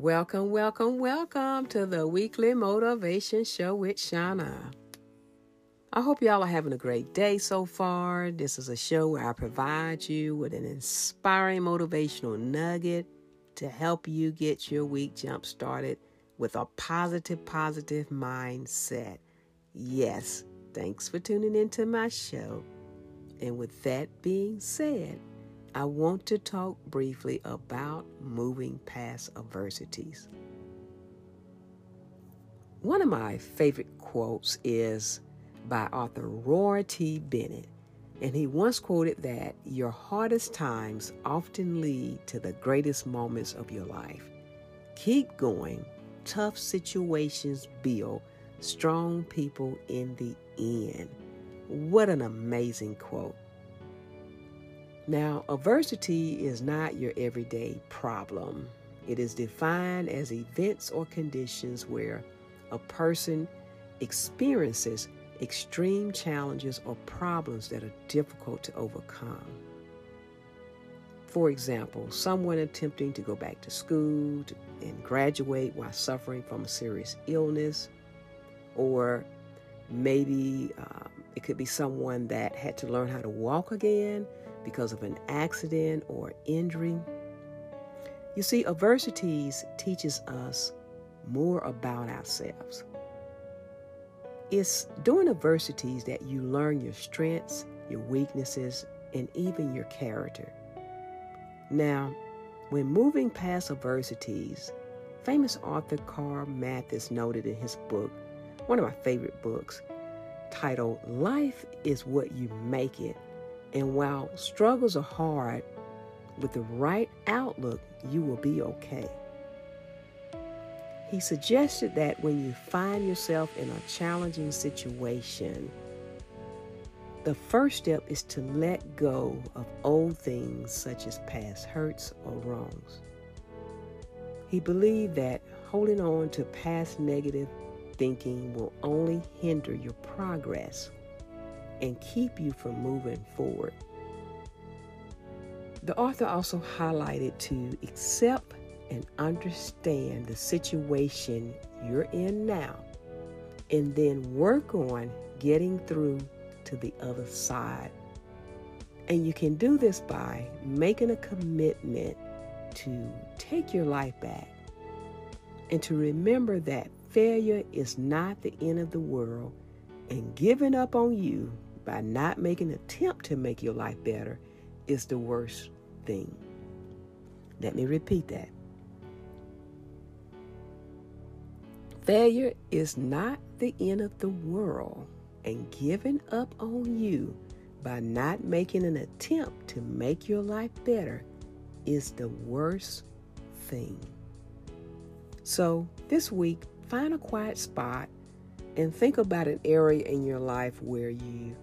Welcome, welcome, welcome to the weekly motivation show with Shuana. I hope y'all are having a great day so far. This is a show where I provide you with an inspiring motivational nugget to help you get your week jump started with a positive, positive mindset. Yes, thanks for tuning into my show. And with that being said, I want to talk briefly about moving past adversities. One of my favorite quotes is by author Roy T. Bennett, and he once quoted that your hardest times often lead to the greatest moments of your life. Keep going. Tough situations build strong people in the end. What an amazing quote. Now, adversity is not your everyday problem. It is defined as events or conditions where a person experiences extreme challenges or problems that are difficult to overcome. For example, someone attempting to go back to school and graduate while suffering from a serious illness, or maybe um, it could be someone that had to learn how to walk again because of an accident or injury. You see, adversities teaches us more about ourselves. It's during adversities that you learn your strengths, your weaknesses, and even your character. Now, when moving past adversities, famous author Carl Mathis noted in his book, one of my favorite books, titled Life is What You Make It. And while struggles are hard, with the right outlook, you will be okay. He suggested that when you find yourself in a challenging situation, the first step is to let go of old things such as past hurts or wrongs. He believed that holding on to past negative thinking will only hinder your progress and keep you from moving forward. The author also highlighted to accept and understand the situation you're in now, and then work on getting through to the other side. And you can do this by making a commitment to take your life back and to remember that failure is not the end of the world, and giving up on you by not making an attempt to make your life better is the worst thing. Let me repeat that. Failure is not the end of the world, and giving up on you by not making an attempt to make your life better is the worst thing. So, this week, find a quiet spot and think about an area in your life where you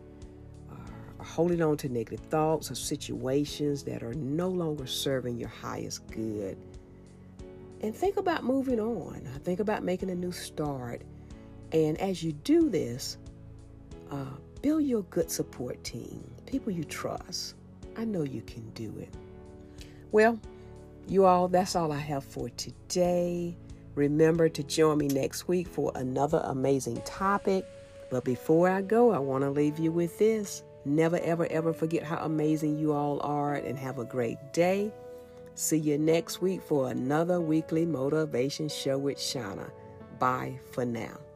holding on to negative thoughts or situations that are no longer serving your highest good and think about moving on. Think about making a new start. And as you do this, uh, build your good support team, people you trust. I know you can do it. Well, you all, that's all I have for today. Remember to join me next week for another amazing topic. But before I go, I want to leave you with this. Never, ever, ever forget how amazing you all are and have a great day. See you next week for another weekly motivation show with Shuana. Bye for now.